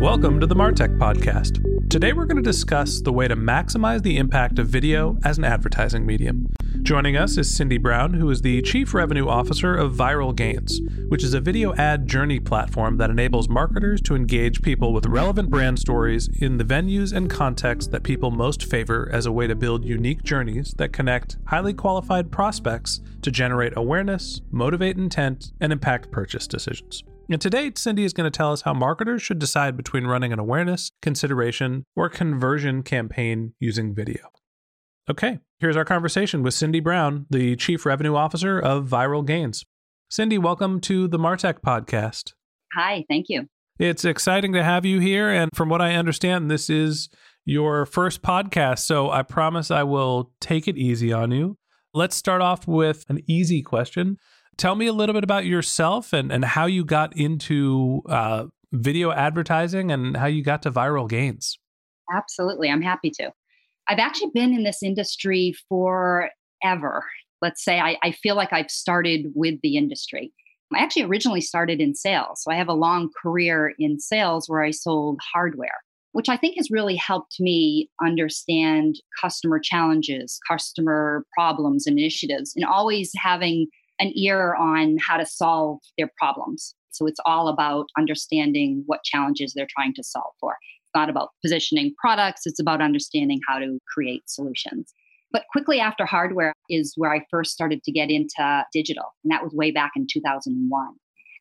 Welcome to the Martech Podcast. Today we're going to discuss the way to maximize the impact of video as an advertising medium. Joining us is Cindy Brown, who is the Chief Revenue Officer of Viral Gains, which is a video ad journey platform that enables marketers to engage people with relevant brand stories in the venues and contexts that people most favor as a way to build unique journeys that connect highly qualified prospects to generate awareness, motivate intent, and impact purchase decisions. And today, Cindy is going to tell us how marketers should decide between running an awareness, consideration, or conversion campaign using video. Okay, here's our conversation with Cindy Brown, the Chief Revenue Officer of Viral Gains. Cindy, welcome to the Martech podcast. Hi, thank you. It's exciting to have you here. And from what I understand, this is your first podcast. So I promise I will take it easy on you. Let's start off with an easy question. Tell me a little bit about yourself and, and how you got into uh, video advertising and how you got to viral gains. Absolutely. I'm happy to. I've actually been in this industry forever. Let's say I, I feel like I've started with the industry. I actually originally started in sales. So I have a long career in sales where I sold hardware, which I think has really helped me understand customer challenges, customer problems, and initiatives, and always having an ear on how to solve their problems. So it's all about understanding what challenges they're trying to solve for. It's not about positioning products, it's about understanding how to create solutions. But quickly after hardware is where I first started to get into digital, and that was way back in 2001.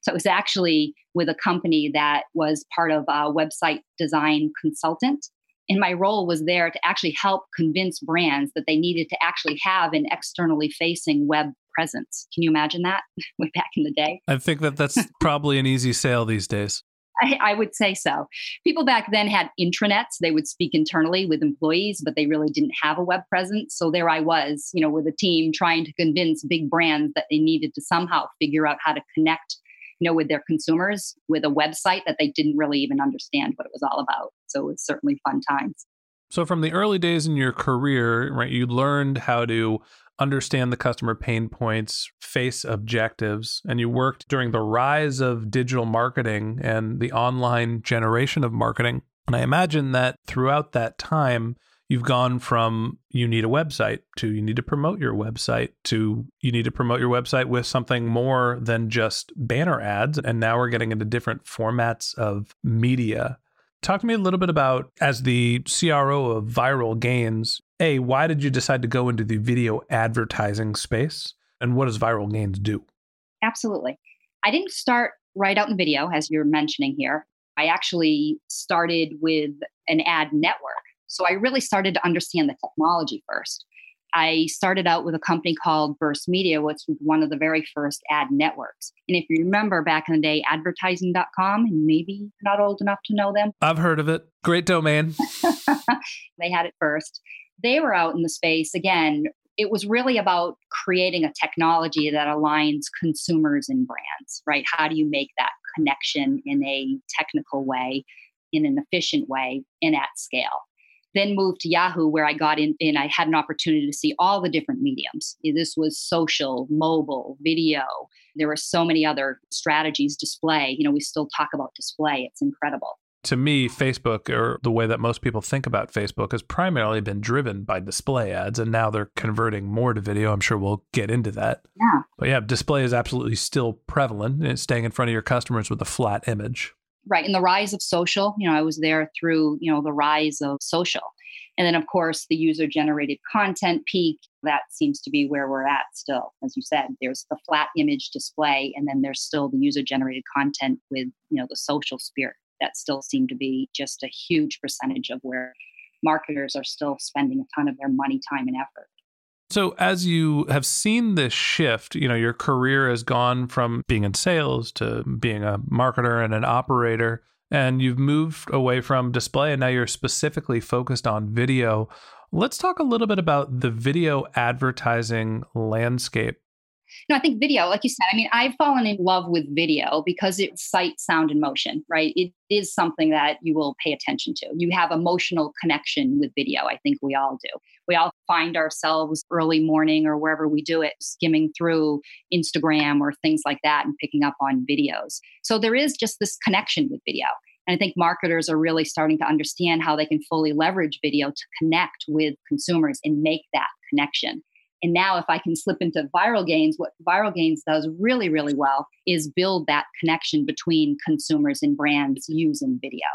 So it was actually with a company that was part of a website design consultant. And my role was there to actually help convince brands that they needed to actually have an externally facing web presence. Can you imagine that way back in the day? I think that that's probably an easy sale these days. I, I, would say so. People back then had intranets. They would speak internally with employees, but they really didn't have a web presence. So there I was, you know, with a team trying to convince big brands that they needed to somehow figure out how to connect, you know, with their consumers with a website that they didn't really even understand what it was all about. So it was certainly fun times. So from the early days in your career, right, you learned how to understand the customer pain points, face objectives, and you worked during the rise of digital marketing and the online generation of marketing. And I imagine that throughout that time, you've gone from you need a website to you need to promote your website to you need to promote your website with something more than just banner ads. And now we're getting into different formats of media. Talk to me a little bit about, as the CRO of Viral Gains, A, why did you decide to go into the video advertising space? And what does Viral Gains do? Absolutely. I didn't start right out in video, as you're mentioning here. I actually started with an ad network. So I really started to understand the technology first. I started out with a company called Burst Media, which was one of the very first ad networks. And if you remember back in the day, advertising.com, and maybe not old enough to know them. I've heard of it. Great domain. they had it first. They were out in the space again. It was really about creating a technology that aligns consumers and brands, right? How do you make that connection in a technical way, in an efficient way, and at scale? then moved to Yahoo, where I got in and I had an opportunity to see all the different mediums. This was social, mobile, video. There were so many other strategies, display. You know, we still talk about display, it's incredible. To me, Facebook, or the way that most people think about Facebook, has primarily been driven by display ads, and now they're converting more to video. I'm sure we'll get into that. Yeah. But yeah, display is absolutely still prevalent, and it's staying in front of your customers with a flat image right and the rise of social you know i was there through you know the rise of social and then of course the user generated content peak that seems to be where we're at still as you said there's the flat image display and then there's still the user generated content with you know the social sphere that still seem to be just a huge percentage of where marketers are still spending a ton of their money time and effort so, as you have seen this shift, you know, your career has gone from being in sales to being a marketer and an operator, and you've moved away from display and now you're specifically focused on video. Let's talk a little bit about the video advertising landscape. No, I think video, like you said, I mean, I've fallen in love with video because it's sight, sound, and motion, right? It is something that you will pay attention to. You have emotional connection with video. I think we all do. We all find ourselves early morning or wherever we do it, skimming through Instagram or things like that and picking up on videos. So there is just this connection with video. And I think marketers are really starting to understand how they can fully leverage video to connect with consumers and make that connection. And now, if I can slip into Viral Gains, what Viral Gains does really, really well is build that connection between consumers and brands using video.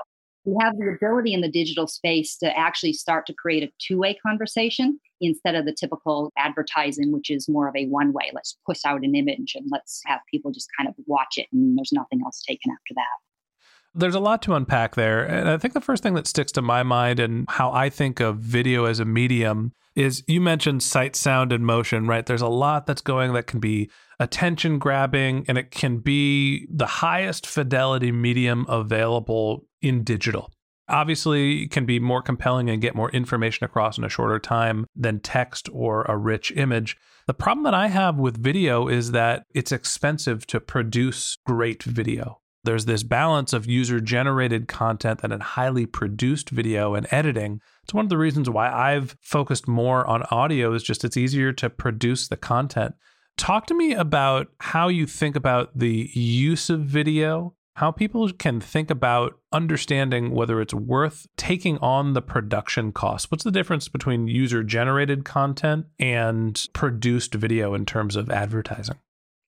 We have the ability in the digital space to actually start to create a two way conversation instead of the typical advertising, which is more of a one way. Let's push out an image and let's have people just kind of watch it and there's nothing else taken after that. There's a lot to unpack there. And I think the first thing that sticks to my mind and how I think of video as a medium is you mentioned sight, sound, and motion, right? There's a lot that's going that can be attention grabbing and it can be the highest fidelity medium available in digital. Obviously, it can be more compelling and get more information across in a shorter time than text or a rich image. The problem that I have with video is that it's expensive to produce great video. There's this balance of user generated content and highly produced video and editing. It's one of the reasons why I've focused more on audio is just it's easier to produce the content. Talk to me about how you think about the use of video, how people can think about understanding whether it's worth taking on the production cost. What's the difference between user generated content and produced video in terms of advertising?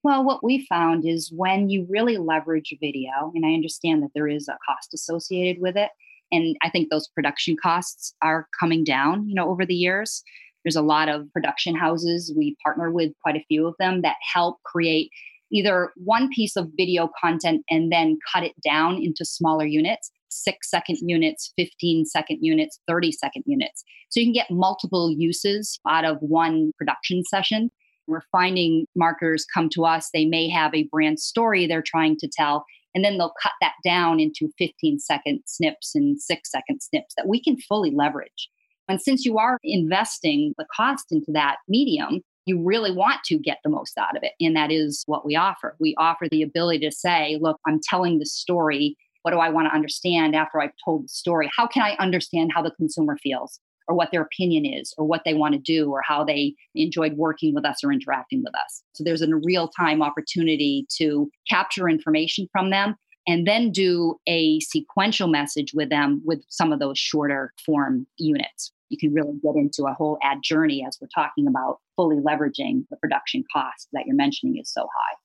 Well, what we found is when you really leverage video, and I understand that there is a cost associated with it, and I think those production costs are coming down, you know, over the years. There's a lot of production houses. We partner with quite a few of them that help create either one piece of video content and then cut it down into smaller units six second units, 15 second units, 30 second units. So you can get multiple uses out of one production session. We're finding marketers come to us, they may have a brand story they're trying to tell, and then they'll cut that down into 15 second snips and six second snips that we can fully leverage. And since you are investing the cost into that medium, you really want to get the most out of it. And that is what we offer. We offer the ability to say, look, I'm telling the story. What do I want to understand after I've told the story? How can I understand how the consumer feels? Or what their opinion is or what they want to do or how they enjoyed working with us or interacting with us. So there's a real time opportunity to capture information from them and then do a sequential message with them with some of those shorter form units. You can really get into a whole ad journey as we're talking about fully leveraging the production cost that you're mentioning is so high.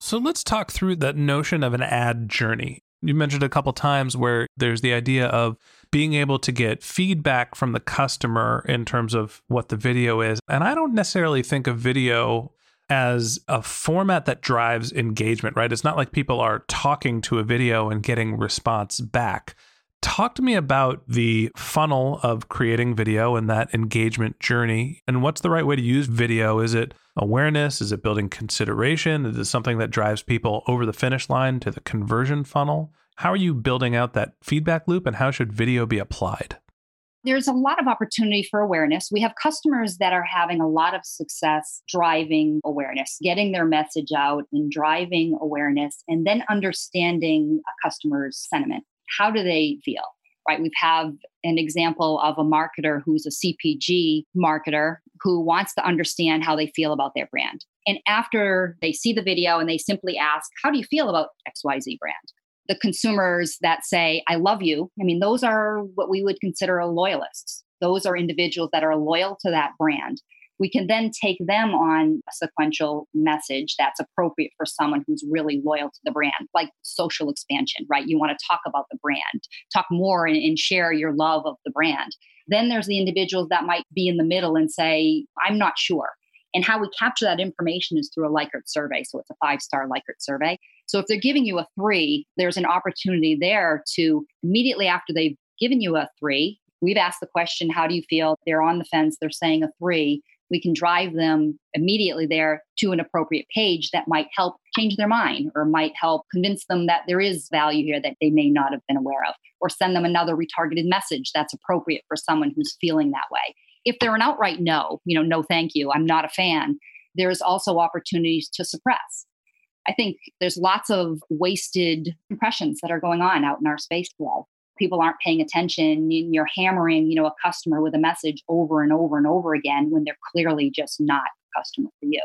So let's talk through that notion of an ad journey. You mentioned a couple times where there's the idea of being able to get feedback from the customer in terms of what the video is. And I don't necessarily think of video as a format that drives engagement, right? It's not like people are talking to a video and getting response back. Talk to me about the funnel of creating video and that engagement journey. And what's the right way to use video? Is it awareness? Is it building consideration? Is it something that drives people over the finish line to the conversion funnel? How are you building out that feedback loop and how should video be applied? There's a lot of opportunity for awareness. We have customers that are having a lot of success driving awareness, getting their message out and driving awareness, and then understanding a customer's sentiment. How do they feel? right? We have have an example of a marketer who's a CPG marketer who wants to understand how they feel about their brand. And after they see the video and they simply ask, How do you feel about XYZ brand? The consumers that say, I love you, I mean, those are what we would consider loyalists. Those are individuals that are loyal to that brand we can then take them on a sequential message that's appropriate for someone who's really loyal to the brand, like social expansion, right? You want to talk about the brand, talk more and, and share your love of the brand. Then there's the individuals that might be in the middle and say, I'm not sure. And how we capture that information is through a Likert survey. So it's a five star Likert survey. So if they're giving you a three, there's an opportunity there to immediately after they've given you a three, we've asked the question, How do you feel? They're on the fence, they're saying a three. We can drive them immediately there to an appropriate page that might help change their mind or might help convince them that there is value here that they may not have been aware of or send them another retargeted message that's appropriate for someone who's feeling that way. If they're an outright no you know no thank you i'm not a fan there's also opportunities to suppress i think there's lots of wasted impressions that are going on out in our space today people aren't paying attention and you're hammering you know a customer with a message over and over and over again when they're clearly just not a customer for you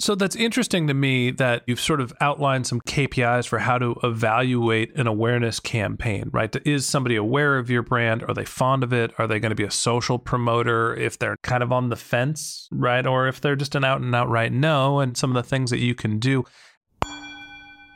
so that's interesting to me that you've sort of outlined some KPIs for how to evaluate an awareness campaign, right? Is somebody aware of your brand? Are they fond of it? Are they going to be a social promoter if they're kind of on the fence, right? Or if they're just an out and outright no, and some of the things that you can do.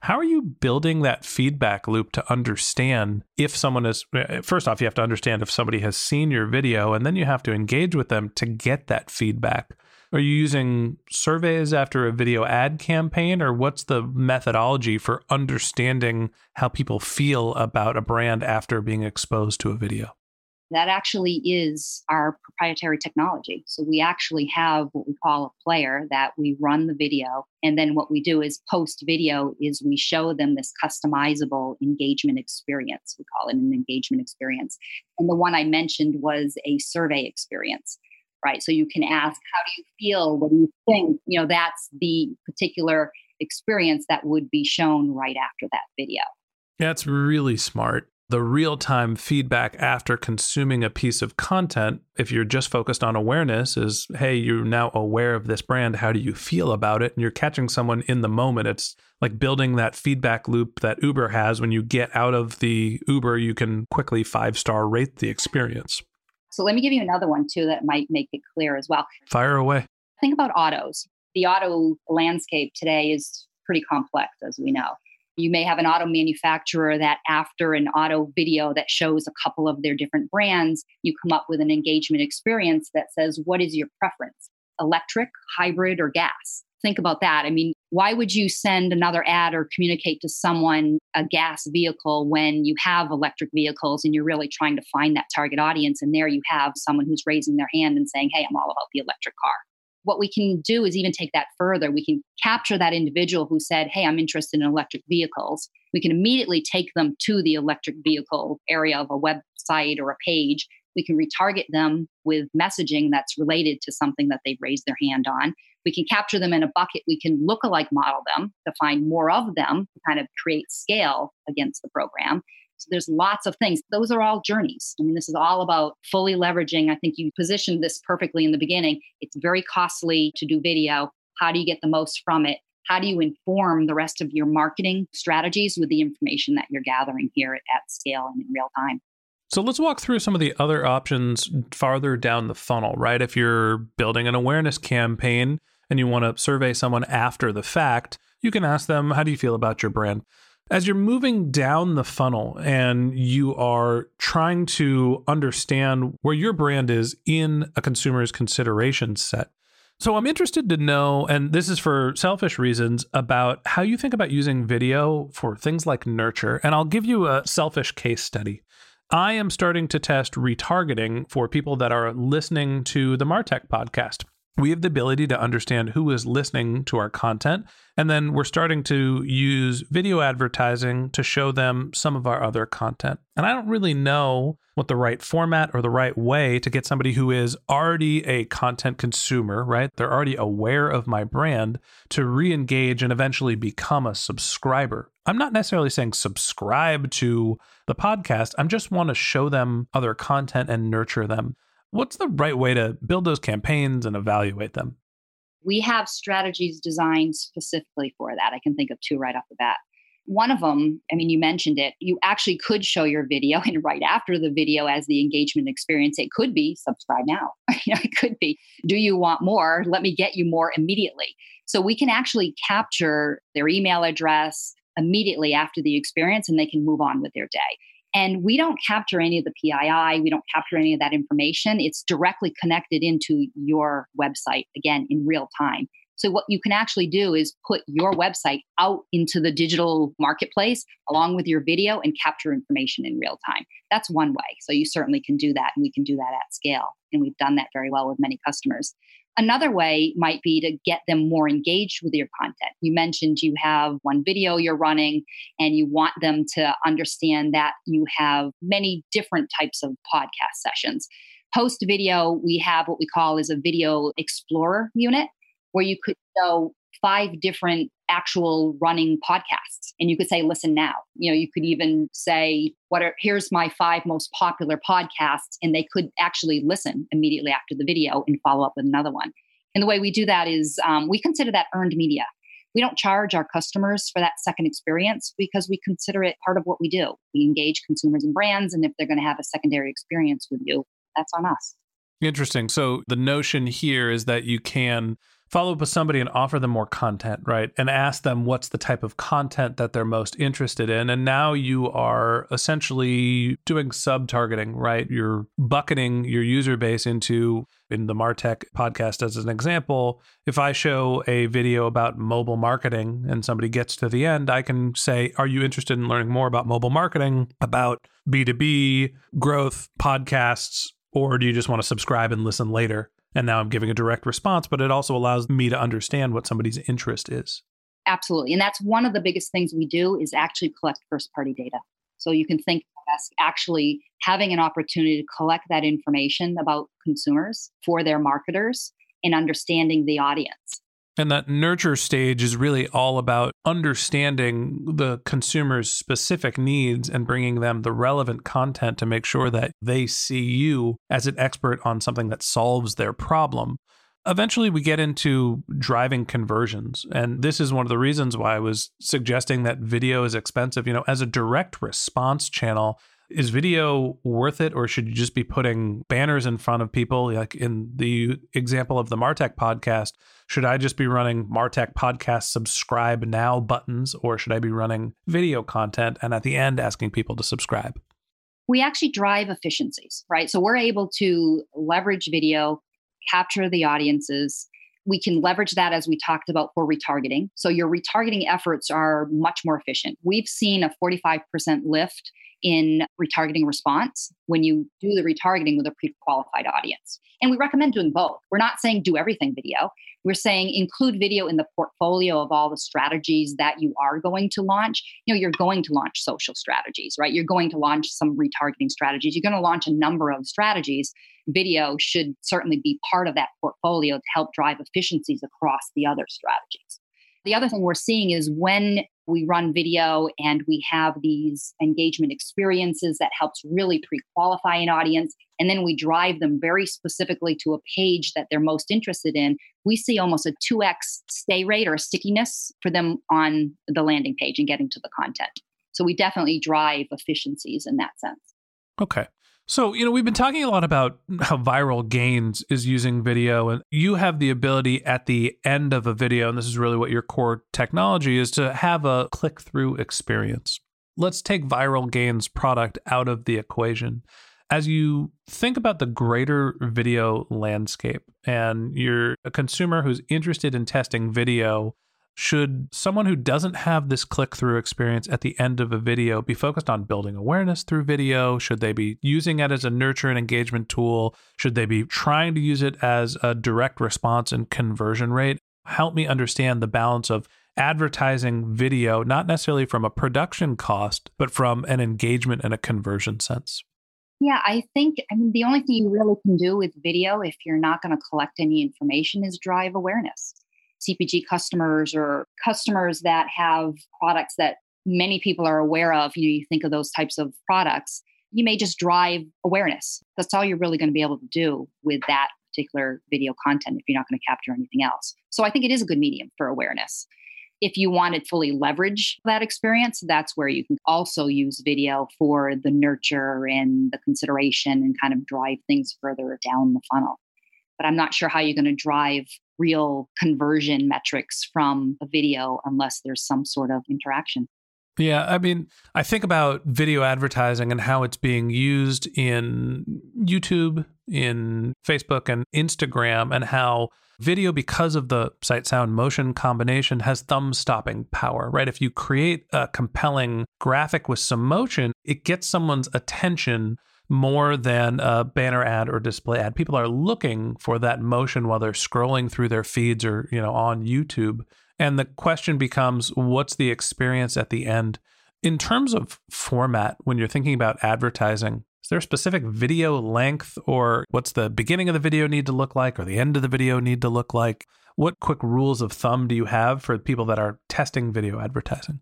How are you building that feedback loop to understand if someone is, eh, first off, you have to understand if somebody has seen your video, and then you have to engage with them to get that feedback. Are you using surveys after a video ad campaign, or what's the methodology for understanding how people feel about a brand after being exposed to a video? That actually is our proprietary technology. So we actually have what we call a player that we run the video. And then what we do is post video is we show them this customizable engagement experience. We call it an engagement experience. And the one I mentioned was a survey experience, right? So you can ask, how do you feel? What do you think? You know, that's the particular experience that would be shown right after that video. That's really smart the real time feedback after consuming a piece of content, if you're just focused on awareness, is hey, you're now aware of this brand. How do you feel about it? And you're catching someone in the moment. It's like building that feedback loop that Uber has. When you get out of the Uber, you can quickly five star rate the experience. So let me give you another one too that might make it clear as well. Fire away. Think about autos. The auto landscape today is pretty complex, as we know. You may have an auto manufacturer that, after an auto video that shows a couple of their different brands, you come up with an engagement experience that says, What is your preference? Electric, hybrid, or gas? think about that. I mean, why would you send another ad or communicate to someone a gas vehicle when you have electric vehicles and you're really trying to find that target audience? And there you have someone who's raising their hand and saying, Hey, I'm all about the electric car. What we can do is even take that further. We can capture that individual who said, Hey, I'm interested in electric vehicles. We can immediately take them to the electric vehicle area of a website or a page we can retarget them with messaging that's related to something that they've raised their hand on. We can capture them in a bucket. We can look-alike model them to find more of them to kind of create scale against the program. So there's lots of things. Those are all journeys. I mean, this is all about fully leveraging. I think you positioned this perfectly in the beginning. It's very costly to do video. How do you get the most from it? How do you inform the rest of your marketing strategies with the information that you're gathering here at, scale and in real time? So let's walk through some of the other options farther down the funnel, right? If you're building an awareness campaign and you want to survey someone after the fact, you can ask them, How do you feel about your brand? As you're moving down the funnel and you are trying to understand where your brand is in a consumer's consideration set. So I'm interested to know, and this is for selfish reasons, about how you think about using video for things like nurture. And I'll give you a selfish case study. I am starting to test retargeting for people that are listening to the Martech podcast. We have the ability to understand who is listening to our content. And then we're starting to use video advertising to show them some of our other content. And I don't really know what the right format or the right way to get somebody who is already a content consumer, right? They're already aware of my brand to re engage and eventually become a subscriber. I'm not necessarily saying subscribe to the podcast. I just want to show them other content and nurture them. What's the right way to build those campaigns and evaluate them? We have strategies designed specifically for that. I can think of two right off the bat. One of them, I mean, you mentioned it, you actually could show your video, and right after the video, as the engagement experience, it could be subscribe now. it could be, do you want more? Let me get you more immediately. So we can actually capture their email address, immediately after the experience and they can move on with their day. And we don't capture any of the PII, we don't capture any of that information. It's directly connected into your website, again, in real time. So, what you can actually do is put your website out into the digital marketplace along with your video and capture information in real time. That's one way. So, you certainly can do that, and we can do that at scale. And we've done that very well with many customers. Another way might be to get them more engaged with your content. You mentioned you have one video you're running and you want them to understand that you have many different types of podcast sessions. Post video, we have what we call is a video explorer unit where you could show five different actual running podcasts. And you could say listen now. You know you could even say what are here's my five most popular podcasts and they could actually listen immediately after the video and follow up with another one. And the way we do that is um, we consider that earned media. We don't charge our customers for that second experience because we consider it part of what we do. We engage consumers and brands and if they're going to have a secondary experience with you that's on us. Interesting. So the notion here is that you can follow up with somebody and offer them more content, right? And ask them what's the type of content that they're most interested in. And now you are essentially doing sub targeting, right? You're bucketing your user base into, in the Martech podcast as an example, if I show a video about mobile marketing and somebody gets to the end, I can say, Are you interested in learning more about mobile marketing, about B2B growth podcasts? Or do you just want to subscribe and listen later? And now I'm giving a direct response, but it also allows me to understand what somebody's interest is. Absolutely. And that's one of the biggest things we do is actually collect first party data. So you can think of us actually having an opportunity to collect that information about consumers for their marketers and understanding the audience. And that nurture stage is really all about understanding the consumer's specific needs and bringing them the relevant content to make sure that they see you as an expert on something that solves their problem. Eventually, we get into driving conversions. And this is one of the reasons why I was suggesting that video is expensive. You know, as a direct response channel, is video worth it or should you just be putting banners in front of people like in the example of the martech podcast should i just be running martech podcast subscribe now buttons or should i be running video content and at the end asking people to subscribe we actually drive efficiencies right so we're able to leverage video capture the audiences We can leverage that as we talked about for retargeting. So your retargeting efforts are much more efficient. We've seen a 45% lift in retargeting response when you do the retargeting with a pre qualified audience. And we recommend doing both. We're not saying do everything video. We're saying include video in the portfolio of all the strategies that you are going to launch. You know, you're going to launch social strategies, right? You're going to launch some retargeting strategies. You're going to launch a number of strategies. Video should certainly be part of that portfolio to help drive efficiencies across the other strategies. The other thing we're seeing is when we run video and we have these engagement experiences that helps really pre-qualify an audience and then we drive them very specifically to a page that they're most interested in we see almost a 2x stay rate or stickiness for them on the landing page and getting to the content. So we definitely drive efficiencies in that sense. Okay so, you know, we've been talking a lot about how Viral Gains is using video, and you have the ability at the end of a video, and this is really what your core technology is to have a click through experience. Let's take Viral Gains product out of the equation. As you think about the greater video landscape, and you're a consumer who's interested in testing video should someone who doesn't have this click through experience at the end of a video be focused on building awareness through video? Should they be using it as a nurture and engagement tool? Should they be trying to use it as a direct response and conversion rate? Help me understand the balance of advertising video, not necessarily from a production cost, but from an engagement and a conversion sense. Yeah, I think I mean the only thing you really can do with video if you're not going to collect any information is drive awareness. CPG customers or customers that have products that many people are aware of, you know, you think of those types of products, you may just drive awareness. That's all you're really going to be able to do with that particular video content if you're not going to capture anything else. So I think it is a good medium for awareness. If you want to fully leverage that experience, that's where you can also use video for the nurture and the consideration and kind of drive things further down the funnel. But I'm not sure how you're going to drive real conversion metrics from a video unless there's some sort of interaction. Yeah, I mean, I think about video advertising and how it's being used in YouTube, in Facebook, and Instagram, and how video, because of the sight sound motion combination, has thumb stopping power, right? If you create a compelling graphic with some motion, it gets someone's attention more than a banner ad or display ad. People are looking for that motion while they're scrolling through their feeds or, you know, on YouTube. And the question becomes what's the experience at the end? In terms of format, when you're thinking about advertising, is there a specific video length or what's the beginning of the video need to look like or the end of the video need to look like? What quick rules of thumb do you have for people that are testing video advertising?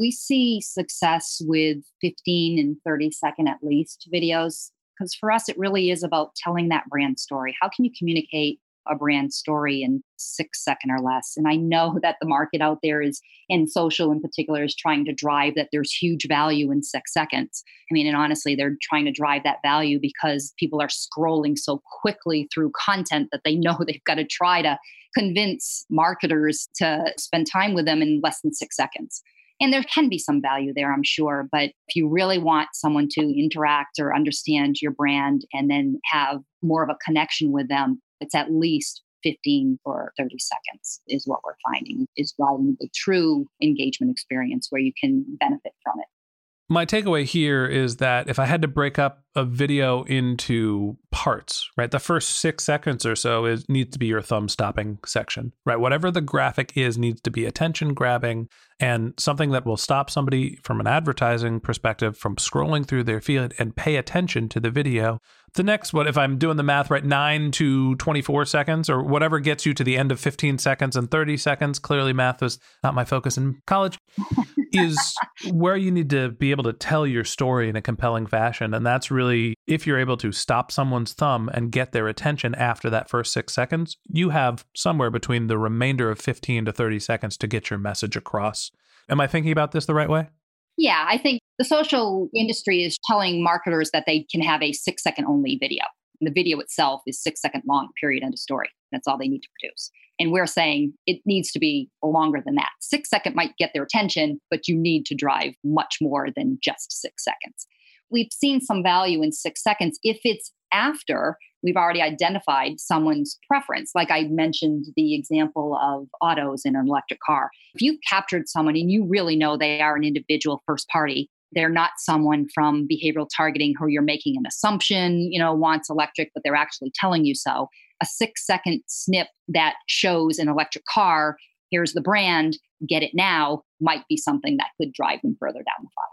We see success with 15 and 30 second at least videos because for us it really is about telling that brand story. How can you communicate a brand story in six second or less? And i know that the market out there is in social in particular is trying to drive that there's huge value in six seconds. I mean and honestly they're trying to drive that value because people are scrolling so quickly through content that they know they've got to try to convince marketers to spend time with them in less than six seconds and there can be some value there, I'm sure. But if you really want someone to interact or understand your brand and then have more of a connection with them, it's at least 15 or 30 seconds is what we're finding is driving the true engagement experience where you can benefit from it. My takeaway here is that if I had to break up a video into parts, right, the first six seconds or so is needs to be your thumb stopping section, right? Whatever the graphic is needs to be attention grabbing and something that will stop somebody from an advertising perspective from scrolling through their feed and pay attention to the video. The next, what if I'm doing the math right, nine to 24 seconds or whatever gets you to the end of 15 seconds and 30 seconds. Clearly, math was not my focus in college. is where you need to be able to tell your story in a compelling fashion. And that's really if you're able to stop someone's thumb and get their attention after that first six seconds, you have somewhere between the remainder of 15 to 30 seconds to get your message across. Am I thinking about this the right way? Yeah, I think the social industry is telling marketers that they can have a six second only video. The video itself is six second long, period, end of story. That's all they need to produce. And we're saying it needs to be longer than that. Six second might get their attention, but you need to drive much more than just six seconds. We've seen some value in six seconds if it's after we've already identified someone's preference. Like I mentioned the example of autos in an electric car. If you've captured someone and you really know they are an individual first party, they're not someone from behavioral targeting who you're making an assumption, you know, wants electric, but they're actually telling you so. A six second snip that shows an electric car, here's the brand, get it now, might be something that could drive them further down the funnel.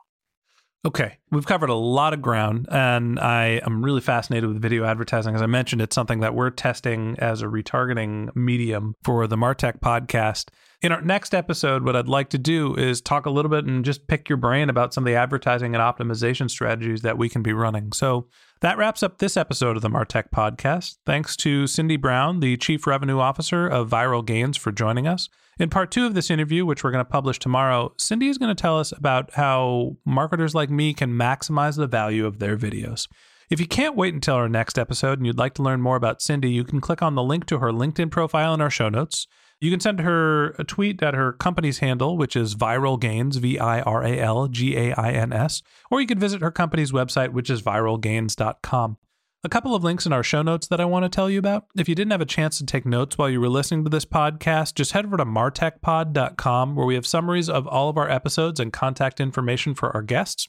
Okay, we've covered a lot of ground, and I am really fascinated with video advertising. As I mentioned, it's something that we're testing as a retargeting medium for the Martech podcast. In our next episode, what I'd like to do is talk a little bit and just pick your brain about some of the advertising and optimization strategies that we can be running. So that wraps up this episode of the Martech podcast. Thanks to Cindy Brown, the Chief Revenue Officer of Viral Gains, for joining us. In part two of this interview, which we're going to publish tomorrow, Cindy is going to tell us about how marketers like me can maximize the value of their videos. If you can't wait until our next episode and you'd like to learn more about Cindy, you can click on the link to her LinkedIn profile in our show notes. You can send her a tweet at her company's handle, which is Viral Gains, V I R A L G A I N S, or you can visit her company's website, which is viralgains.com. A couple of links in our show notes that I want to tell you about. If you didn't have a chance to take notes while you were listening to this podcast, just head over to martechpod.com where we have summaries of all of our episodes and contact information for our guests.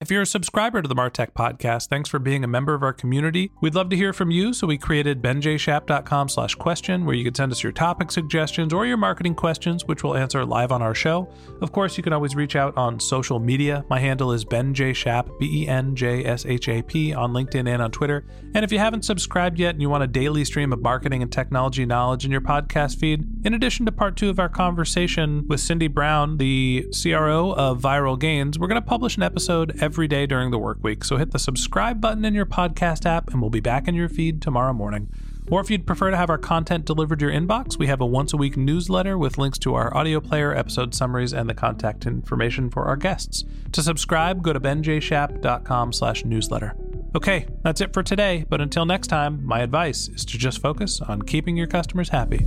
If you're a subscriber to the Martech podcast, thanks for being a member of our community. We'd love to hear from you, so we created benjshap.com slash question, where you can send us your topic suggestions or your marketing questions, which we'll answer live on our show. Of course, you can always reach out on social media. My handle is benjshap, B-E-N-J-S-H-A-P, on LinkedIn and on Twitter. And if you haven't subscribed yet and you want a daily stream of marketing and technology knowledge in your podcast feed, in addition to part two of our conversation with Cindy Brown, the CRO of Viral Gains, we're going to publish an episode every day during the work week. So hit the subscribe button in your podcast app and we'll be back in your feed tomorrow morning. Or if you'd prefer to have our content delivered to your inbox, we have a once a week newsletter with links to our audio player, episode summaries, and the contact information for our guests. To subscribe, go to benjshap.com slash newsletter. Okay, that's it for today, but until next time, my advice is to just focus on keeping your customers happy.